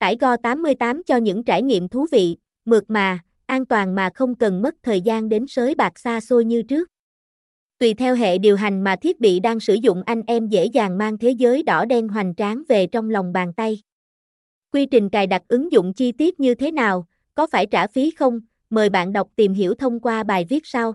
Tải Go 88 cho những trải nghiệm thú vị, mượt mà, an toàn mà không cần mất thời gian đến sới bạc xa xôi như trước. Tùy theo hệ điều hành mà thiết bị đang sử dụng anh em dễ dàng mang thế giới đỏ đen hoành tráng về trong lòng bàn tay. Quy trình cài đặt ứng dụng chi tiết như thế nào, có phải trả phí không? Mời bạn đọc tìm hiểu thông qua bài viết sau.